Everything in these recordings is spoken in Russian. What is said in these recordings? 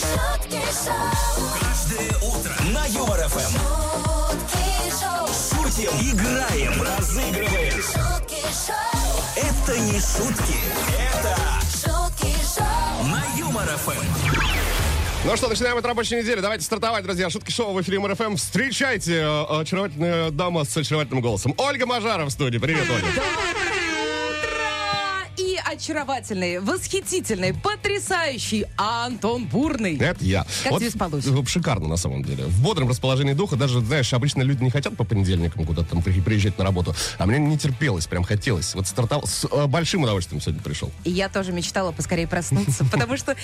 шутки шоу, Каждое утро на Юмор ФМ. шутки шоу, Шутим, играем, разыгрываем. шутки шоу, Это не шутки, это шутки шоу, на Юмор ФМ. Ну что, начинаем эту рабочую неделю. Давайте стартовать, друзья. Шутки шоу в эфире Юмор ФМ. Встречайте э, очаровательную даму с очаровательным голосом. Ольга Мажара в студии. Привет, Ольга. Очаровательный, восхитительный, потрясающий Антон Бурный. Это я. Как тебе спалось? э, Шикарно, на самом деле. В бодром расположении духа. Даже, знаешь, обычно люди не хотят по понедельникам куда-то там при- приезжать на работу. А мне не терпелось, прям хотелось. Вот стартовал с э, большим удовольствием сегодня пришел. И я тоже мечтала поскорее проснуться, потому что,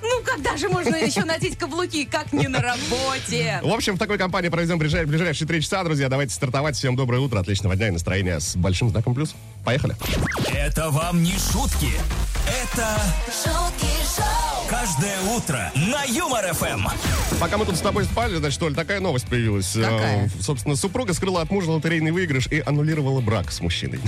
ну, когда же можно еще надеть каблуки, как не на работе? В общем, в такой компании проведем ближай- ближайшие три часа, друзья. Давайте стартовать. Всем доброе утро, отличного дня и настроения с большим знаком плюс. Поехали. Это вам не шутки, это шутки каждое утро на Юмор ФМ. Пока мы тут с тобой спали, значит, Оль, такая новость появилась. Какая? Э, собственно, супруга скрыла от мужа лотерейный выигрыш и аннулировала брак с мужчиной.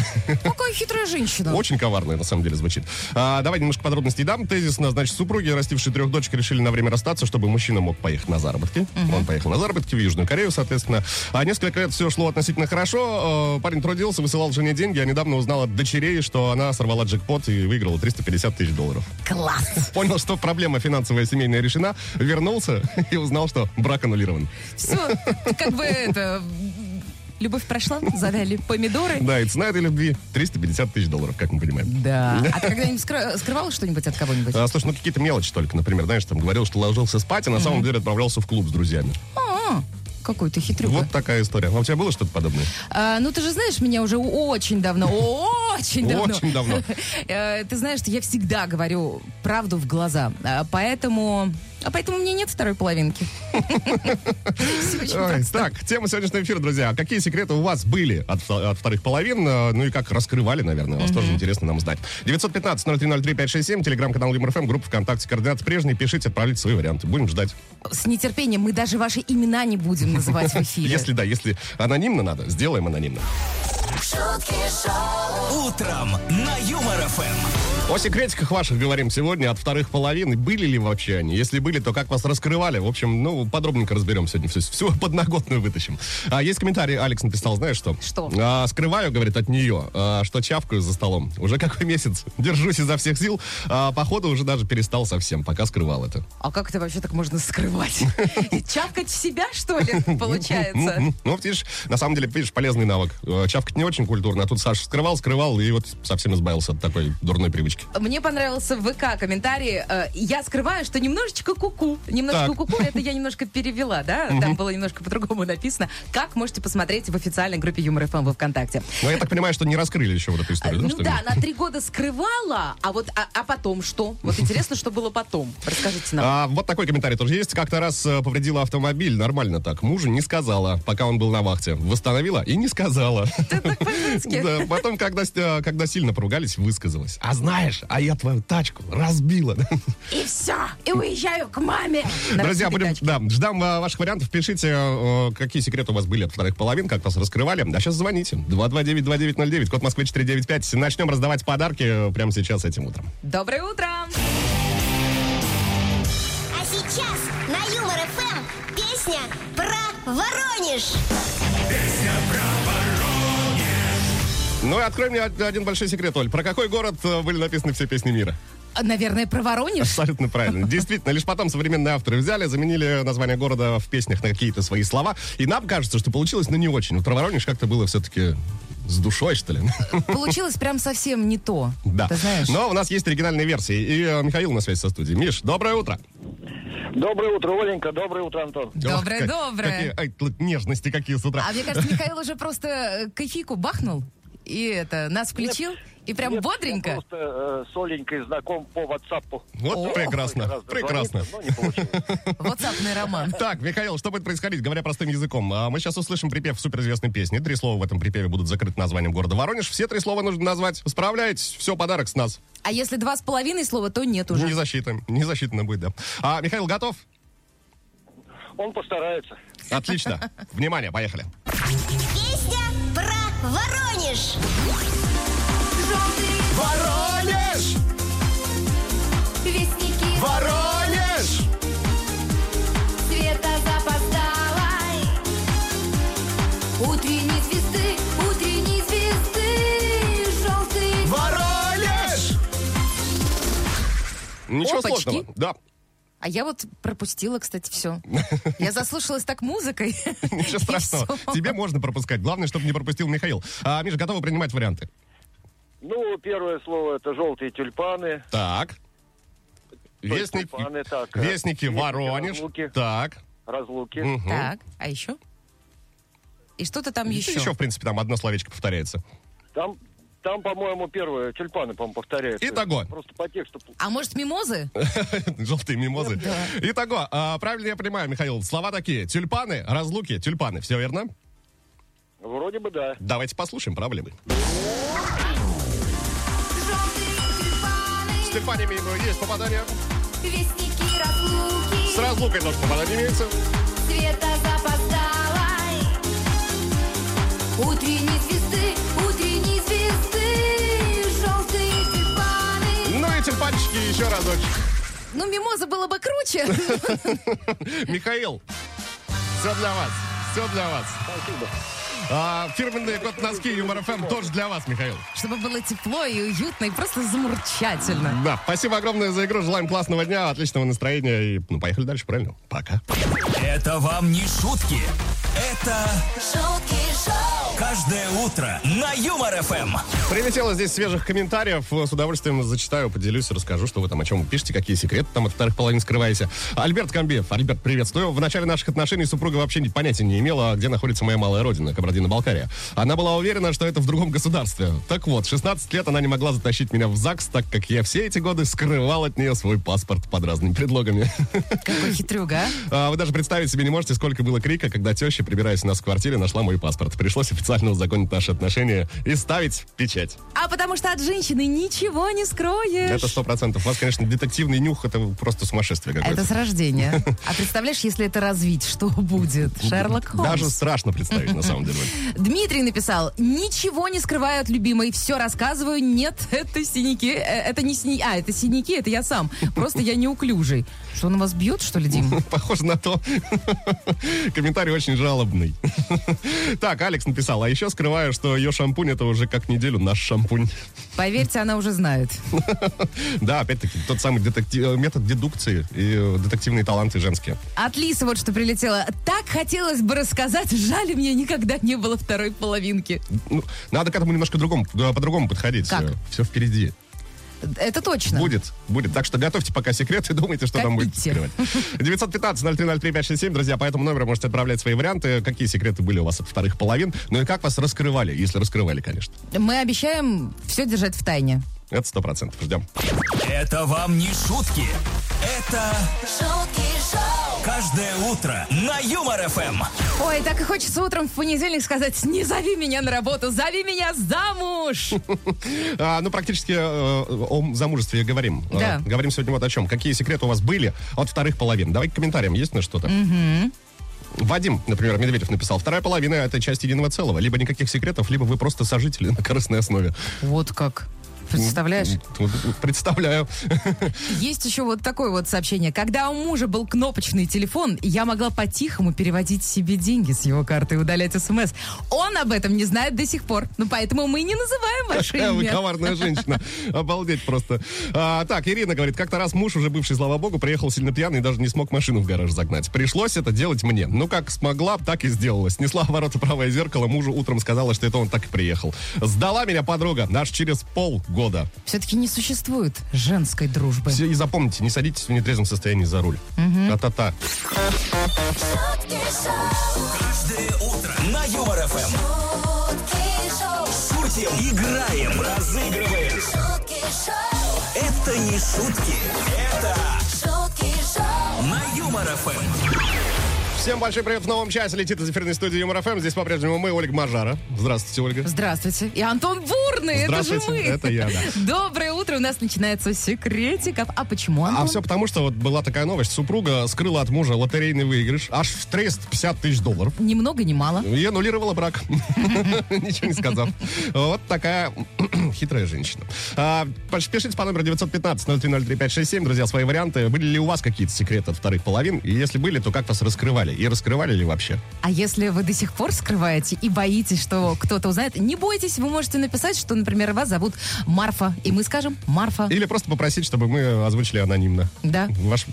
Какая хитрая женщина. Очень коварно, на самом деле, звучит. А, давай немножко подробностей дам. Тезисно, значит, супруги, растившие трех дочек, решили на время расстаться, чтобы мужчина мог поехать на заработки. Он поехал на заработки в Южную Корею, соответственно. А несколько лет все шло относительно хорошо. Э, парень трудился, высылал жене деньги, а недавно узнал от дочерей, что она сорвала джекпот и выиграла 350 тысяч долларов. Класс. Понял, что проблема финансовая семейная решена, вернулся и узнал, что брак аннулирован. Все, как бы это... Любовь прошла, завяли помидоры. Да, и цена этой любви 350 тысяч долларов, как мы понимаем. Да. А ты когда-нибудь скры- скрывала что-нибудь от кого-нибудь? А, слушай, ну какие-то мелочи только, например, знаешь, там говорил, что ложился спать, а на самом деле отправлялся в клуб с друзьями. А, какой ты хитрюга. Вот такая история. А у тебя было что-то подобное? А, ну, ты же знаешь меня уже очень давно, очень давно. Очень давно. Э, Ты знаешь, что я всегда говорю правду в глаза. А, Поэтому... А поэтому у меня нет второй половинки. Ой, так, тема сегодняшнего эфира, друзья. Какие секреты у вас были от, от вторых половин? э, Ну и как раскрывали, наверное, вас тоже интересно нам знать. 915-0303-567, телеграм-канал ЮморФМ, группа ВКонтакте, координаты прежние. Пишите, отправляйте свои варианты. Будем ждать. С нетерпением мы даже ваши имена не будем называть в эфире. Если да, если анонимно надо, сделаем анонимно. Шутки шоу, Утром на Юмор ФМ. О секретиках ваших говорим сегодня от вторых половин. Были ли вообще они? Если были, то как вас раскрывали? В общем, ну, подробненько разберем сегодня. Всю, всю подноготную вытащим. А, есть комментарий, Алекс написал, знаешь что? Что? А, скрываю, говорит, от нее, а, что чавкаю за столом. Уже какой месяц держусь изо всех сил. А, походу уже даже перестал совсем, пока скрывал это. А как это вообще так можно скрывать? Чавкать в себя, что ли, получается? Ну, вот видишь, на самом деле, видишь, полезный навык. Э, Чавкать не очень культурно, а тут Саша скрывал, скрывал, и вот совсем избавился от такой дурной привычки. Мне понравился в ВК комментарий. э, Я скрываю, что немножечко куку. Немножко Так. куку, это я немножко перевела, да? Там было немножко по-другому написано. Как можете посмотреть в официальной группе Юмор ФМ во ВКонтакте. Но я так понимаю, что не раскрыли еще вот эту историю, да? Ну да, она три года скрывала, а вот а, а потом что? Вот интересно, что было потом. Расскажите нам. А, вот такой комментарий тоже есть. Как-то раз э, повредила автомобиль, нормально так. Мужу не сказала, пока он был на вахте. Восстановила и не сказала. Да, потом, когда, э, когда сильно поругались, высказалась. А знаешь, а я твою тачку разбила. И все, и уезжаю к маме. На Друзья, будем, да, ждам э, ваших вариантов. Пишите, э, какие секреты у вас были от вторых половин, как вас раскрывали. А сейчас звоните. 229-2909, код Москвы 495. Начнем раздавать подарки прямо сейчас этим утром. Доброе утро! А сейчас на Юмор ФМ песня про Воронеж. Ну и открой мне один большой секрет, Оль. Про какой город э, были написаны все песни мира? А, Наверное, про Воронеж? Абсолютно правильно. Действительно, лишь потом современные авторы взяли, заменили название города в песнях на какие-то свои слова. И нам кажется, что получилось, но не очень. Вот про Воронеж как-то было все-таки с душой, что ли. Получилось прям совсем не то. Да. Ты знаешь. Но у нас есть оригинальные версии. И э, Михаил на связи со студией. Миш, доброе утро. Доброе утро, Оленька. Доброе утро, Антон. Доброе, Ох, как- доброе. Какие, ай, тут нежности какие с утра. А мне кажется, Михаил уже просто э, кофейку бахнул и это нас включил и прям Нет, бодренько. Я просто э, с Оленькой знаком по WhatsApp. Вот О, прекрасно, прекрасно. звониться, но не получилось. WhatsAppный роман. Так, Михаил, что будет происходить, говоря простым языком? А, Мы сейчас услышим припев суперизвестной песни. Три слова в этом припеве будут закрыты названием города Воронеж. Все три слова нужно назвать. Справляетесь? Все, подарок с нас. А если два с половиной слова, то нет уже. Не засчитано. Не засчитано будет, да. А, Михаил, готов? Он постарается. Отлично. Внимание, поехали. Песня про Воронеж! Желтый Воронеж! Вестники Воронеж! Света запоздалой Утренней звезды, утренней звезды Желтый Воронеж! Ничего Опачки. сложного. Да. А я вот пропустила, кстати, все. Я заслушалась так музыкой. Ничего страшного. Тебе можно пропускать. Главное, чтобы не пропустил Михаил. А, Миша, готовы принимать варианты? Ну, первое слово это желтые тюльпаны. Так. Вестники, тюльпаны, так. Вестники Вестники, Воронеж. разлуки. Так. Разлуки. Мгм. Так, а еще? И что-то там еще? Еще, в принципе, там одно словечко повторяется. Там, там, по-моему, первое тюльпаны, по-моему, повторяются. Итого. Просто по тексту. А может, мимозы? Желтые мимозы. Итого, а, правильно я понимаю, Михаил, слова такие. Тюльпаны, разлуки, тюльпаны. Все верно? Вроде бы да. Давайте послушаем, проблемы. Желтые тюльпаны, Стефани мимо есть попадание. вестники разлуки, С разлукой тоже попадание имеется. света запоздалой. Утренней еще разочек. Ну, мимоза было бы круче. Михаил, все для вас. Все для вас. Спасибо. А, фирменные кот носки Юмор ФМ тоже для вас, Михаил. Чтобы было тепло и уютно, и просто замурчательно. Да, спасибо огромное за игру. Желаем классного дня, отличного настроения. И ну, поехали дальше, правильно? Пока. Это вам не шутки. Это шутки шоу, каждое утро на Юмор ФМ. Прилетело здесь свежих комментариев. С удовольствием зачитаю, поделюсь, расскажу, что вы там, о чем вы пишете, какие секреты там от вторых половин скрываете. Альберт Камбиев. Альберт, приветствую. В начале наших отношений супруга вообще ни- понятия не имела, где находится моя малая родина, Кабардино-Балкария. Она была уверена, что это в другом государстве. Так вот, 16 лет она не могла затащить меня в ЗАГС, так как я все эти годы скрывал от нее свой паспорт под разными предлогами. Какой хитрюга, а? А, Вы даже представить себе не можете, сколько было крика, когда теща, прибираясь у нас в квартире, нашла мой паспорт. Пришлось официально узаконить наши отношения и ставить печать. А потому что от женщины ничего не скроешь. Это сто процентов. У вас, конечно, детективный нюх, это просто сумасшествие какое-то. Это с рождения. А представляешь, если это развить, что будет? Шерлок Холмс. Даже страшно представить, на самом деле. Дмитрий написал, ничего не скрываю от любимой, все рассказываю, нет, это синяки, э, это не синяки, а, это синяки, это я сам, просто я неуклюжий. Что, он вас бьет, что ли, Дим? Похоже на то. Комментарий очень жалобный. Так, Алекс написал, а еще скрываю, что ее шампунь это уже как неделю наш шампунь. Поверьте, она уже знает. Да, опять-таки, тот самый детектив- метод дедукции и э, детективные таланты женские. От Лисы вот что прилетело. Так хотелось бы рассказать, жаль, мне никогда не было второй половинки. Ну, надо к этому немножко другому, по-другому подходить. Как? Все впереди. Это точно. Будет, будет. Так что готовьте пока секреты, думайте, что там будет Копите. скрывать. 915-0303-567, друзья, по этому номеру можете отправлять свои варианты, какие секреты были у вас от вторых половин, ну и как вас раскрывали, если раскрывали, конечно. Мы обещаем все держать в тайне. Это сто процентов. Ждем. Это вам не шутки. Это шутки шоу, каждое утро на Юмор ФМ. Ой, так и хочется утром в понедельник сказать, не зови меня на работу, зови меня замуж. А, ну, практически э, о замужестве говорим. Да. Э, говорим сегодня вот о чем. Какие секреты у вас были от вторых половин? Давай к комментариям, есть на что-то? Вадим, например, Медведев написал, вторая половина — это часть единого целого. Либо никаких секретов, либо вы просто сожители на корыстной основе. Вот как. Представляешь? Представляю. Есть еще вот такое вот сообщение. Когда у мужа был кнопочный телефон, я могла по-тихому переводить себе деньги с его карты и удалять смс. Он об этом не знает до сих пор. Ну, поэтому мы и не называем Какая вы коварная женщина. Обалдеть просто. А, так, Ирина говорит, как-то раз муж, уже бывший, слава богу, приехал сильно пьяный и даже не смог машину в гараж загнать. Пришлось это делать мне. Ну, как смогла, так и сделала. Снесла ворота правое зеркало, мужу утром сказала, что это он так и приехал. Сдала меня подруга, аж через полгода. Все-таки не существует женской дружбы. Все, и запомните, не садитесь в нетрезвом состоянии за руль. Та-та-та. шутки шоу, Каждое утро на Юмор ФМ. шутки шоу, Шутим, играем, разыгрываем. шутки шоу, Это не шутки. Это шутки шоу, на Юмор ФМ. Всем большой привет в новом часе. Летит из эфирной студии Юмор ФМ. Здесь по-прежнему мы, Ольга Мажара. Здравствуйте, Ольга. Здравствуйте. И Антон Бурный, это же Здравствуйте, мы. это я, да. Доброе утро, у нас начинается секретиков. А почему, Антон? А все потому, что вот была такая новость. Супруга скрыла от мужа лотерейный выигрыш аж в 350 тысяч долларов. Ни много, ни мало. И аннулировала брак. Ничего не сказав. Вот такая хитрая женщина. А, Пишите по номеру 915-0303-567, друзья, свои варианты. Были ли у вас какие-то секреты от вторых половин? И если были, то как вас раскрывали? Скрывали и раскрывали ли вообще? А если вы до сих пор скрываете и боитесь, что кто-то узнает, не бойтесь, вы можете написать, что, например, вас зовут Марфа, и мы скажем Марфа. Или просто попросить, чтобы мы озвучили анонимно Да. ваш,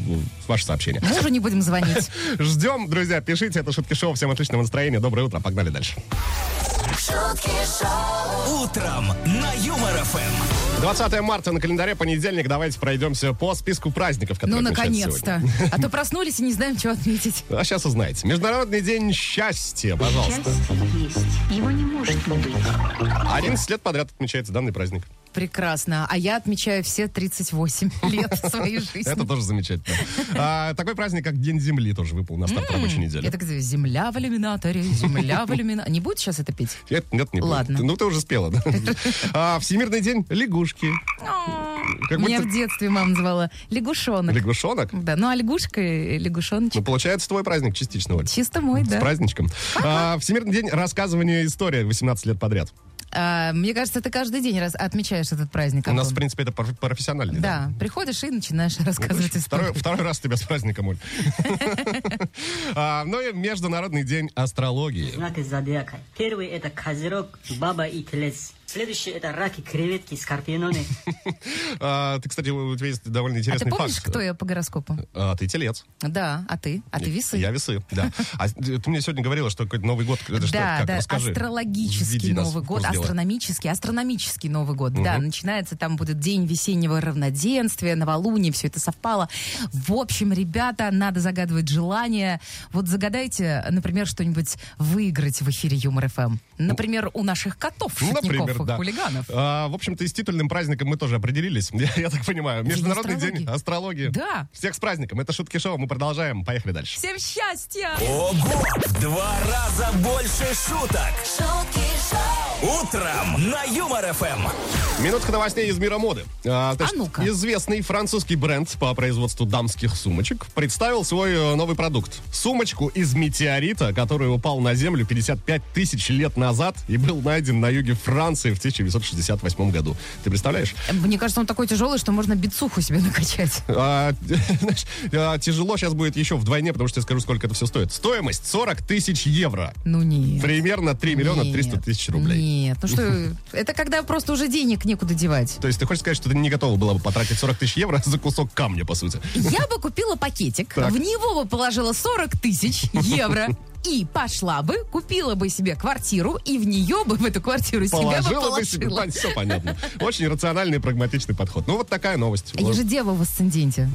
ваше сообщение. Мы уже не будем звонить. Ждем, друзья, пишите, это Шутки Шоу. Всем отличного настроения, доброе утро, погнали дальше. Шутки шоу, Утром на Юмор ФМ. 20 марта на календаре, понедельник. Давайте пройдемся по списку праздников, которые Ну, наконец-то. А то проснулись и не знаем, что отметить. А сейчас узнаете. Международный день счастья, пожалуйста. Счастье есть. Его не может не быть. 11 лет подряд отмечается данный праздник. Прекрасно. А я отмечаю все 38 лет своей жизни. Это тоже замечательно. А, такой праздник, как День Земли, тоже выпал на старт рабочей недели. Это где? Земля в иллюминаторе, земля в иллюминаторе. Не будет сейчас это петь? Нет, нет, не будет. Ладно. Ну, ты уже спела, да? А, Всемирный день лягушки. Как Меня будто- в детстве мама звала лягушонок. Лягушонок? Да, ну а лягушка и Ну, лягушоночек. получается, твой праздник частично, Оль. Чисто мой, С да. праздничком. А, Всемирный день рассказывания истории 18 лет подряд. А, мне кажется, ты каждый день раз отмечаешь этот праздник. У нас, в принципе, это проф- профессиональный. Да, приходишь и начинаешь рассказывать Второй, историю. второй раз тебя с праздником, Оль. А, Ну и Международный день астрологии. Знаки зодиака. Первый это козерог, баба и телец. Следующий это раки, креветки, скорпионы. А, Ты, кстати, у тебя есть довольно А ты интересный помнишь, факт. кто я по гороскопу? А, Ты телец. Да, а ты? А ты весы? Я весы, да. А ты мне сегодня говорила, что какой-то Новый год. Это что, да, как? да, астрологический Новый год, астрономический, астрономический Новый год. Да, начинается, там будет день весеннего равноденствия, новолуние, все это совпало. В общем, ребята, надо загадывать желание. Вот загадайте, например, что-нибудь выиграть в эфире Юмор ФМ. Например, у наших котов, Например, и да. хулиганов. А, в общем-то, и с титульным праздником мы тоже определились. Я, я так понимаю. Международный астрологии. день астрологии. Да. Всех с праздником. Это Шутки Шоу. Мы продолжаем. Поехали дальше. Всем счастья! Ого! В два раза больше шуток. шутки шоу, Утром на Юмор ФМ. Минутка новостей из мира моды. А, значит, А ну-ка. Известный французский бренд по производству дамских сумочек представил свой э, новый продукт. Сумочку из метеорита, который упал на Землю 55 тысяч лет назад и был найден на юге Франции в 1968 году. Ты представляешь? Мне кажется, он такой тяжелый, что можно бицуху себе накачать. А, знаешь, а, тяжело сейчас будет еще вдвойне, потому что я скажу, сколько это все стоит. Стоимость 40 тысяч евро. Ну нет. Примерно 3 миллиона Нет. 300 тысяч рублей. Нет, ну что, это когда просто уже денег некуда девать. То есть ты хочешь сказать, что ты не готова была бы потратить 40 тысяч евро за кусок камня, по сути? Я бы купила пакетик, Так. в него бы положила 40 тысяч евро. И пошла бы, купила бы себе квартиру, и в нее бы, в эту квартиру себя бы Положила бы себе, положила. все понятно. Очень рациональный и прагматичный подход. Ну, вот такая новость. А Я же дева в асценденте.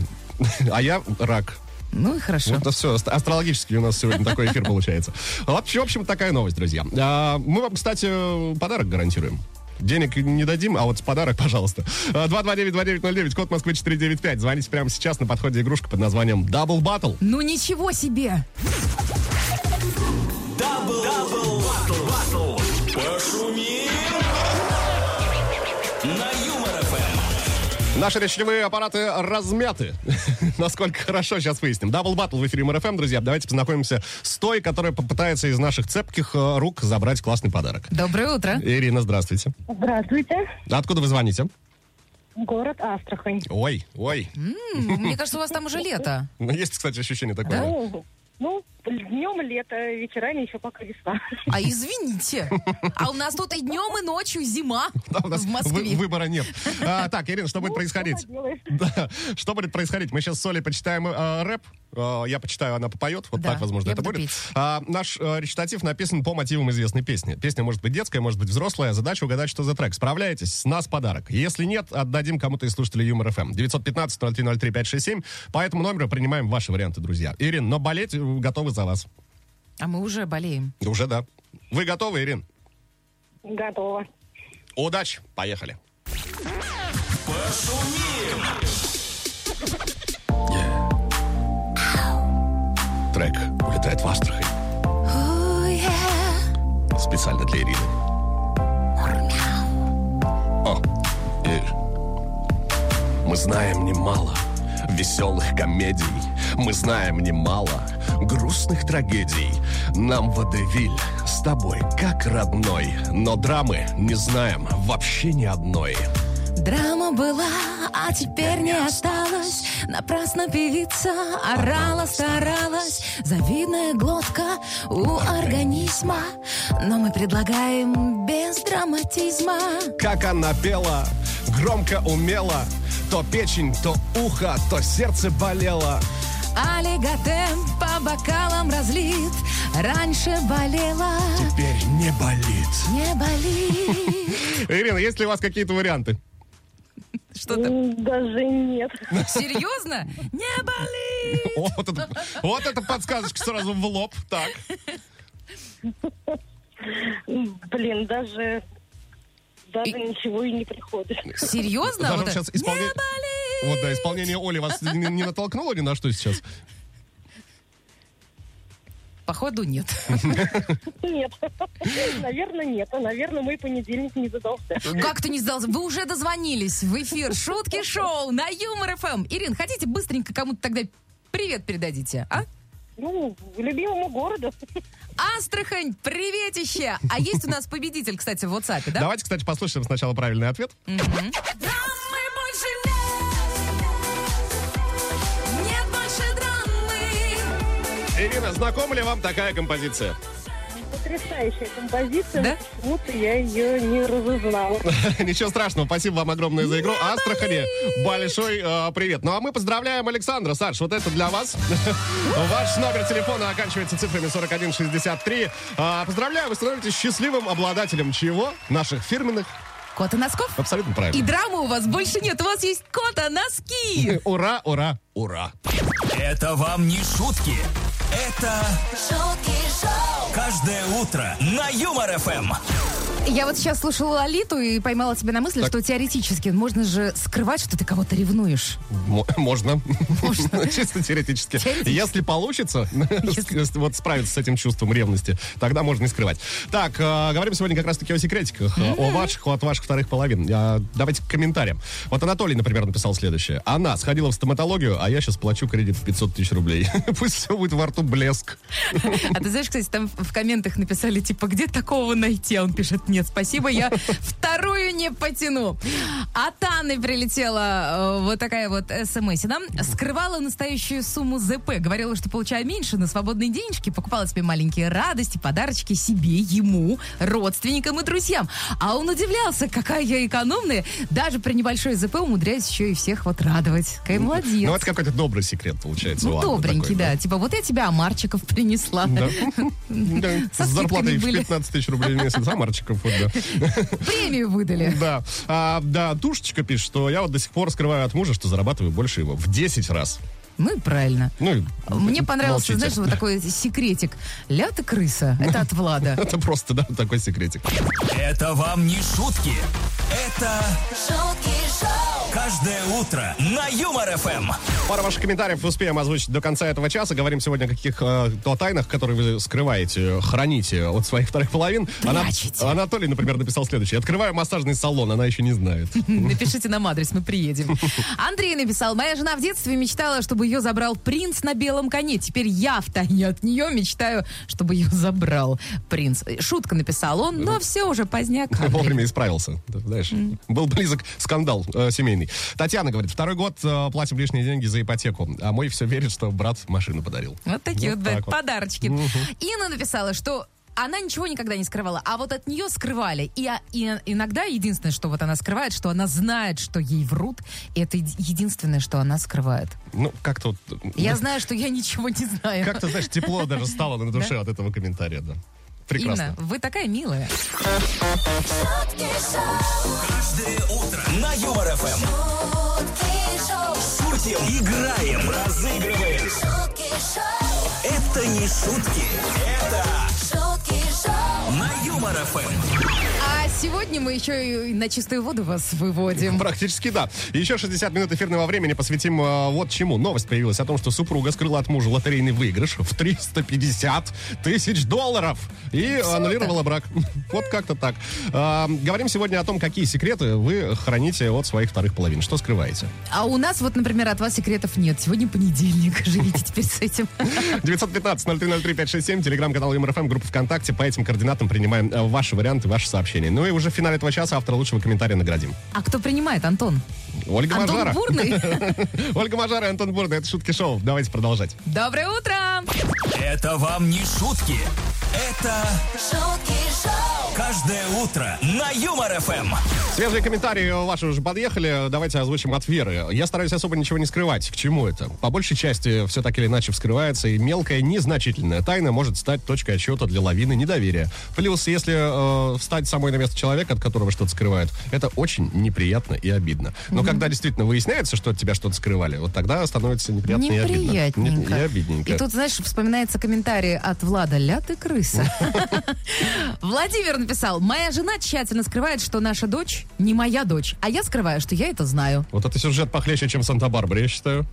А я рак. Ну и хорошо. Вот все, астрологически у нас сегодня такой эфир получается. Вот, В общем, такая новость, друзья. А, Мы вам, кстати, подарок гарантируем. Денег не дадим, а вот подарок, пожалуйста. А, 229-2909, код Москвы 495. Звоните прямо сейчас на подходе игрушка под названием Double Battle. Ну ничего себе! Double, double, battle, battle. Пошумим. Наши речевые аппараты размяты. Насколько хорошо, сейчас выясним. Double Battle в эфире Юмор ФМ, друзья. Давайте познакомимся с той, которая попытается из наших цепких э, рук забрать классный подарок. Доброе утро. Ирина, здравствуйте. Здравствуйте. Откуда вы звоните? Город Астрахань. Ой, ой. М, Мне кажется, у вас там уже лето. Ну, Есть, кстати, ощущение такое. Ну, днем лето, вечерами еще пока весна. А извините, а у нас тут и днем, и ночью зима Да, у нас в Москве. вы- выбора нет. А, так, Ирина, что будет происходить? поделаешь. Да, что будет происходить? Мы сейчас с Олей почитаем э, рэп. Э, я почитаю, она попоет. Вот Да, так, возможно, я это буду будет. петь. А, наш э, речитатив написан по мотивам известной песни. Песня может быть детская, может быть взрослая. Задача угадать, что за трек. Справляетесь? С нас подарок. Если нет, отдадим кому-то из слушателей Юмор ФМ. 915-0303-567. По этому номеру принимаем ваши варианты, друзья. Ирин, но болеть э, готовы за вас. А мы уже болеем. Уже да. Вы готовы, Ирин? Готово. Удачи. Поехали. Трек улетает в Астрахань. Специально для Ирины. О, Ир. Мы знаем немало веселых комедий. Мы знаем немало грустных трагедий. Нам водевиль с тобой как родной. Но драмы не знаем вообще ни одной. Драма была, а теперь не осталось. Напрасно певица орала, старалась. Завидная глотка у организма. Но мы предлагаем без драматизма. Как она пела, громко умела. То печень, то ухо, то сердце болело. Аллигатем по бокалам разлит. Раньше болела, Теперь не болит. не болит. Ирина, есть ли у вас какие-то варианты? Что там? Даже нет. Серьезно? Не болит. Вот, это, вот подсказочка сразу в лоб. Так. Блин, даже... Даже ничего и не приходит. Серьезно? Даже Вот сейчас это? исполня- Не болит. Вот, да, исполнение Оли вас не, не натолкнуло ни на что сейчас? Походу нет. Нет. Наверное, нет. А, наверное, мой понедельник не задался. Как ты не сдался? Вы уже дозвонились в эфир Шутки Шоу на Юмор ФМ. Ирин, хотите быстренько кому-то тогда привет передадите, а? Ну, любимому городу. Астрахань, приветище! А есть у нас победитель, кстати, в WhatsApp, да? Давайте, кстати, послушаем сначала правильный ответ. Драмы Ирина, знакома ли вам такая композиция? Потрясающая композиция. Да? но Почему-то я ее не разузнала. Ничего страшного, спасибо вам огромное за игру. Астрахани, большой э, привет. Ну а мы поздравляем Александра. Саш, вот это для вас. Ваш номер телефона оканчивается цифрами 4163. А, Поздравляю, вы становитесь счастливым обладателем чего? Наших фирменных. Кота носков? Абсолютно И правильно. драмы у вас больше нет. У вас есть кота носки. Ура, ура, ура. Это вам не шутки. Это шутки шоу, каждое утро на Юмор ФМ. Я вот сейчас слушала Алиту и поймала себя на мысли, Так. что теоретически можно же скрывать, что ты кого-то ревнуешь. Мо- Можно. Чисто теоретически. Теоретически. Если получится Если- вот справиться с этим чувством ревности, тогда можно не скрывать. Так, э, говорим сегодня как раз-таки о секретиках, э, о ваших, от ваших вторых половин. Э, Давайте к комментариям. Вот Анатолий, например, написал следующее. Она сходила в стоматологию, а я сейчас плачу кредит в 500 тысяч рублей. Пусть все будет во рту блеск. А ты знаешь, кстати, там в комментах написали, типа, где такого найти? А он пишет, нет, спасибо, я вторую не потяну. От Анны прилетела э, вот такая вот смс. да? Скрывала настоящую сумму ЗП. Говорила, что получаю меньше на свободные денежки. Покупала себе маленькие радости, подарочки себе, ему, родственникам и друзьям. А он удивлялся, какая я экономная. Даже при небольшой ЗП умудряюсь еще и всех вот радовать. Какая молодец. Ну, это какой-то добрый секрет получается. Ну, добренький, такой, да. Типа, вот я тебя омарчиков принесла. Да. Да, Со С зарплатой в были. 15 тысяч рублей в месяц. А Вот, да. Премию выдали. Да. А, да, Душечка пишет, что я вот до сих пор скрываю от мужа, что зарабатываю больше его в 10 раз. Ну и правильно. Ну, Мне понравился, молчите. знаешь, вот такой секретик. Ля ты крыса. Это от Влада. Это просто, да, такой секретик. Это вам не шутки. Это шутки каждое утро на Юмор ФМ. Пару ваших комментариев успеем озвучить до конца этого часа. Говорим сегодня о каких-то тайнах, которые вы скрываете, храните от своих вторых половин. Ана-. Анатолий, например, написал следующее. Открываю массажный салон, она еще не знает. Напишите нам адрес, мы приедем. Андрей написал, моя жена в детстве мечтала, чтобы ее забрал принц на белом коне. Теперь я втайне от нее мечтаю, чтобы ее забрал принц. Шутка написал он, но все уже поздняк. Вовремя исправился. Знаешь, был близок скандал э, семейный. Татьяна говорит, второй год э, платим лишние деньги за ипотеку, а мой все верит, что брат машину подарил. Вот такие Вот вот, вот. подарочки. Инна написала, что она ничего никогда не скрывала, а вот от нее скрывали. И, а- и иногда единственное, что вот она скрывает, что она знает, что ей врут, и это еди- единственное, что она скрывает. Ну, как-то э, Я знаю, что я ничего не знаю. Как-то, знаешь, тепло даже стало на душе от этого комментария, да. Прекрасно. Инна, вы такая милая. Каждое утро на Юмор ФМ. шутки шоу, Шутим, играем, разыгрываем. шутки шоу, Это не шутки. Это шутки шоу, на Юмор ФМ. Сегодня мы еще и на чистую воду вас выводим. Практически да. Еще 60 минут эфирного времени посвятим э, вот чему. Новость появилась о том, что супруга скрыла от мужа лотерейный выигрыш в 350 тысяч долларов и аннулировала брак. Вот как-то так. А, говорим сегодня о том, какие секреты вы храните от своих вторых половин. Что скрываете? А у нас вот, например, от вас секретов нет. Сегодня понедельник. Живите теперь с этим. 915-0303-567, телеграм-канал МРФМ, группа ВКонтакте. По этим координатам принимаем э, ваши варианты, ваши сообщения. Ну Ну и уже в финале этого часа автора лучшего комментария наградим. А кто принимает, Антон? Ольга Антон Мажара. Бурный? Ольга Мажара и Антон Бурный. Это шутки шоу. Давайте продолжать. Доброе утро! Это вам не шутки. Это шутки шоу, каждое утро на Юмор ФМ. Свежие комментарии ваши уже подъехали. Давайте озвучим от Веры. Я стараюсь особо ничего не скрывать. К чему это? По большей части все так или иначе вскрывается, и мелкая, незначительная тайна может стать точкой отсчета для лавины недоверия. Плюс, если э, встать самой на место человека, от которого что-то скрывают, это очень неприятно и обидно. Но когда действительно выясняется, что от тебя что-то скрывали, вот тогда становится неприятно и обидно. Неприятненько. Не- И обидненько. И тут, знаешь, вспоминается комментарий от Влада. Ля ты крыса. Владимир написал. Моя жена тщательно скрывает, что наша дочь не моя дочь. А я скрываю, что я это знаю. Вот это сюжет похлеще, чем Санта-Барбара, я считаю.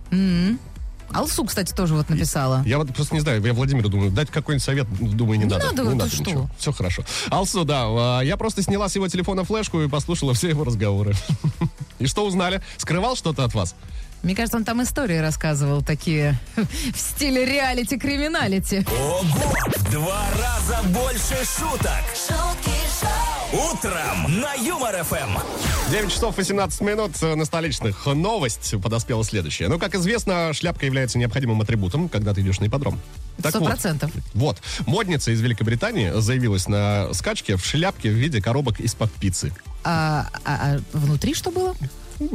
Алсу, кстати, тоже вот написала. Я вот просто не знаю, я Владимиру думаю, дать какой-нибудь совет, думаю, не, Не надо. надо, не надо что? ничего. Все хорошо. Алсу, да, а, я просто сняла с его телефона флешку и послушала все его разговоры. И что узнали? Скрывал что-то от вас? Мне кажется, он там истории рассказывал такие в стиле реалити-криминалити. Ого! В Два раза больше шуток. шутки шоу, Утром на Юмор ФМ. 9 часов 18 минут э, на столичных. Новость подоспела следующая. Ну, как известно, шляпка является необходимым атрибутом, когда ты идешь на ипподром. Так Сто вот, процентов. Вот. Модница из Великобритании заявилась на скачке в шляпке в виде коробок из-под пиццы. А, а- а внутри что было?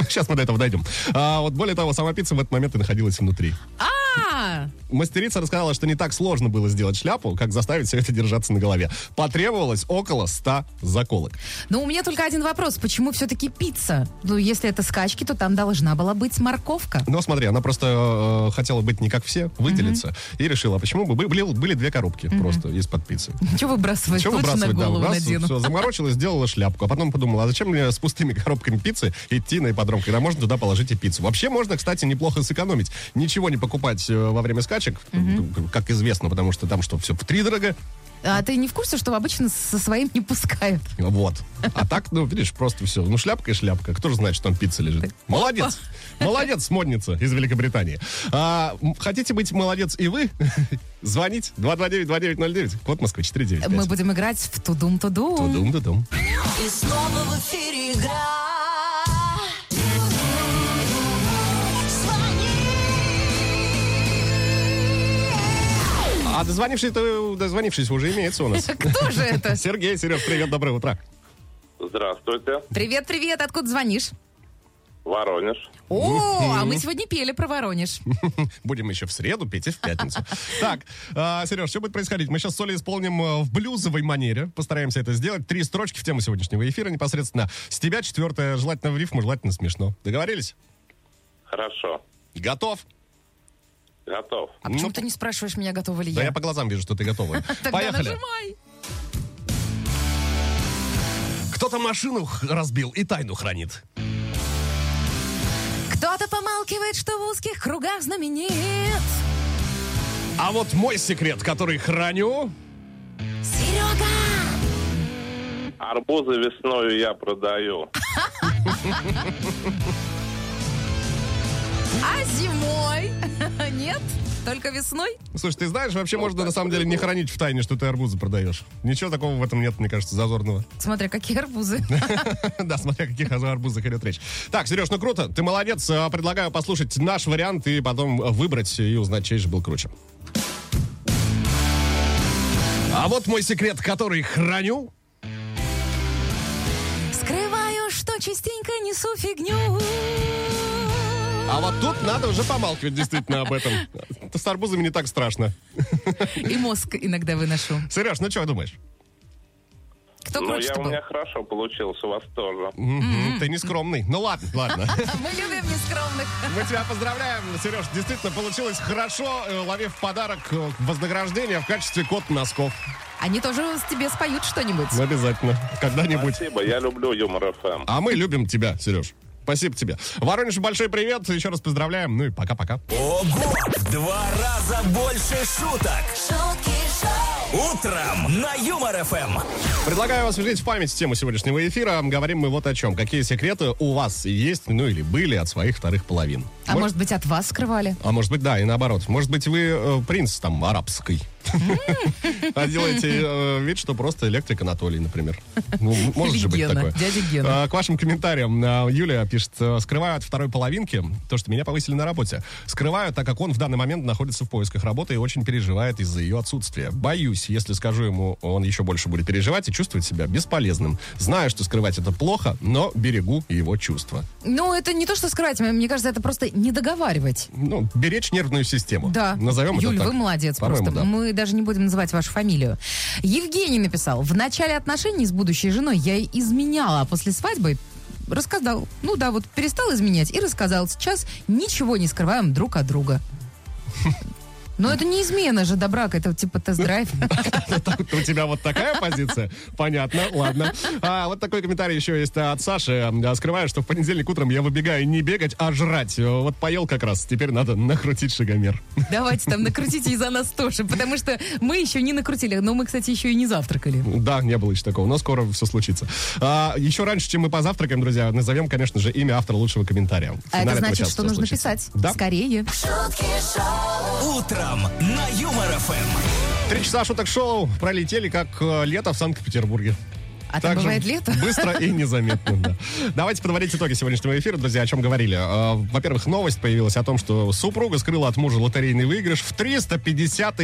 Сейчас мы до этого дойдем. А, вот более того, сама пицца в этот момент и находилась внутри. А, Мастерица рассказала, что не так сложно было сделать шляпу, как заставить все это держаться на голове. Потребовалось около 100 заколок. ну у меня только один вопрос. Почему все-таки пицца? Ну, если это скачки, то там должна была быть морковка. Но смотри, она просто э, хотела быть не как все, выделиться. И решила, а почему бы были, были две коробки просто из-под пиццы. Чего выбрасывать? Чего Лучше на выбрасывать, да, голову раз, все, заморочилась, сделала шляпку. А потом подумала, а зачем мне с пустыми коробками пиццы идти на ипподром, когда можно туда положить и пиццу. Вообще можно, кстати, неплохо сэкономить. Ничего не покупать э, во время скачек, как известно, потому что там что, все втридорого. А ты не в курсе, что обычно со своим не пускают? Вот. А так, ну, видишь, просто все. Ну, шляпка и шляпка. Кто же знает, что там пицца лежит? Молодец. Молодец, модница из Великобритании. А, хотите быть молодец и вы? Звонить 229-2909, код Москвы 495. Мы будем играть в тудум-тудум. Тудум-тудум. и снова в эфире игра. Дозвонившись-то, дозвонившись уже имеется у нас. Кто же это? Сергей, Сереж, привет, доброе утро. Здравствуйте, Привет-привет, откуда звонишь? Воронеж. О, а мы сегодня пели про Воронеж. Будем еще в среду петь и в пятницу. Так, а, Сереж, что будет происходить? Мы сейчас с Олей исполним э, в блюзовой манере. Постараемся это сделать. Три строчки в тему сегодняшнего эфира непосредственно. С тебя четвертое, желательно в рифму, желательно смешно. Договорились? Хорошо, Готов? Готов. А почему Ну, ты не спрашиваешь меня, готова ли Да я? я по глазам вижу, что ты готова. Поехали. нажимай. Кто-то машину разбил и тайну хранит. Кто-то помалкивает, что в узких кругах знаменит. А вот мой секрет, который храню... Серега! Арбузы весною я продаю. Зимой? Нет? Только весной? Слушай, ты знаешь, вообще можно на самом деле не хранить в тайне, что ты арбузы продаешь. Ничего такого в этом нет, мне кажется, зазорного. Смотря какие арбузы. Да, смотря о каких арбузах идет речь. Так, Сереж, ну круто, ты молодец. А, Предлагаю послушать наш вариант и потом выбрать и узнать, чей же был круче. А вот мой секрет, который храню. Скрываю, что частенько несу фигню. А вот тут надо уже помалкивать действительно об этом. С арбузами не так страшно. И мозг иногда выношу. Сереж, ну что думаешь? Кто Ну, я, у меня хорошо получился, у вас тоже. Мгм, Ты не скромный. Ну ладно, ладно. Мы любим нескромных. Мы тебя поздравляем, Сереж. Действительно, получилось хорошо. Э, Лови в подарок э, вознаграждение в качестве кот носков. Они тоже с- тебе споют что-нибудь. Ну, Обязательно. Когда-нибудь. Спасибо, я люблю Юмор ФМ. А мы любим тебя, Сереж. Спасибо тебе. Воронеж, большой привет. Еще раз поздравляем. Ну и пока-пока. Ого! В Два раза больше шуток. шутки шоу, Утром на Юмор ФМ. Предлагаю освежить в память тему сегодняшнего эфира. Говорим мы вот о чем. Какие секреты у вас есть, ну или были от своих вторых половин. А может быть, от вас скрывали? А может быть, да, и наоборот. Может быть, вы э, принц там арабский. А делаете э, вид, что просто электрик Анатолий, например. Ну, может же быть такое. дядя Гена. А, К вашим комментариям. а, Юлия пишет, э, скрываю от второй половинки то, что меня повысили на работе. Скрываю, так как он в данный момент находится в поисках работы и очень переживает из-за ее отсутствия. Боюсь, если скажу ему, он еще больше будет переживать и чувствовать себя бесполезным. Знаю, что скрывать это плохо, но берегу его чувства. Ну, это не то, что скрывать, мне кажется, это просто не договаривать. Ну, беречь нервную систему. Да. Назовем Юль, это так. вы молодец просто. да. Мы даже не будем называть вашу фамилию. Евгений написал. В начале отношений с будущей женой я изменяла, а после свадьбы рассказал. Ну да, вот перестал изменять и рассказал. Сейчас ничего не скрываем друг от друга. Но это не измена же до брака, это типа тест-драйв. У тебя вот такая позиция? Понятно, ладно. А, вот такой комментарий еще есть от Саши. А, Скрываю, что в понедельник утром я выбегаю не бегать, а жрать. Вот поел как раз, теперь надо накрутить шагомер. Давайте там накрутите и за нас тоже, потому что мы еще не накрутили. Но мы, кстати, еще и не завтракали. Да, не было еще такого, но скоро все случится. А, еще раньше, чем мы позавтракаем, друзья, назовем, конечно же, имя автора лучшего комментария. А это значит, что нужно случится. писать. Да. Скорее. шутки шоу, Утром на Юмор ФМ. Три часа шуток шоу пролетели как э, лето в Санкт-Петербурге. А там Так же бывает лето? Быстро и незаметно, да. Давайте подводить итоги сегодняшнего эфира, друзья, о чем говорили. Э, Во-первых, новость появилась о том, что супруга скрыла от мужа лотерейный выигрыш в 350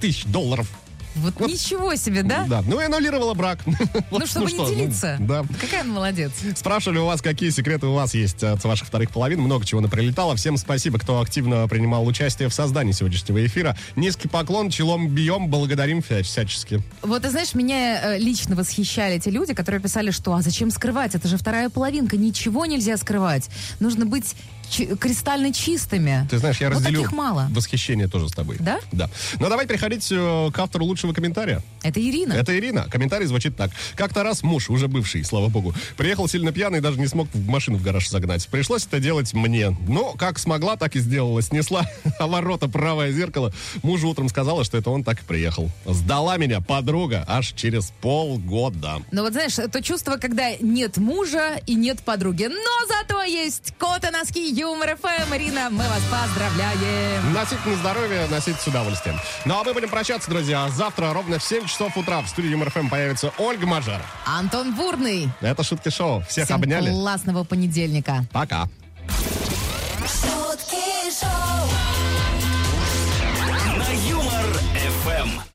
тысяч долларов. Вот, ничего себе, да? Да, ну и аннулировала брак. Вот, Ну, чтобы что, не делиться. да. Какая она молодец. Спрашивали у вас, какие секреты у вас есть от ваших вторых половин. Много чего наприлетало. Всем спасибо, кто активно принимал участие в создании сегодняшнего эфира. Низкий поклон, челом бьем, благодарим вся- всячески. Вот, ты знаешь, меня э, лично восхищали эти люди, которые писали, что «А зачем скрывать? Это же вторая половинка, ничего нельзя скрывать. Нужно быть чи- кристально чистыми». Ты знаешь, я вот разделю таких мало. восхищение тоже с тобой. Да? Да. Ну, давай переходить э, к автору лучшего комментария. Это Ирина. Это Ирина. Комментарий звучит так. Как-то раз муж, уже бывший, слава богу, приехал сильно пьяный даже не смог в машину в гараж загнать. Пришлось это делать мне. Но как смогла, так и сделала. Снесла а ворота правое зеркало. Мужу утром сказала, что это он так и приехал. Сдала меня подруга аж через полгода. Но вот знаешь, то чувство, когда нет мужа и нет подруги. Но зато есть кот и носки Юмор ФМ. Ирина, мы вас поздравляем. Носить на здоровье, носить с удовольствием. Ну а мы будем прощаться, друзья. Завтра ровно в 7 часов утра в студии Юмор ФМ появится Ольга Мажар. Антон Бурный. Это шутки шоу. Всех Всем обняли. классного понедельника. Пока. шутки шоу. На Юмор ФМ.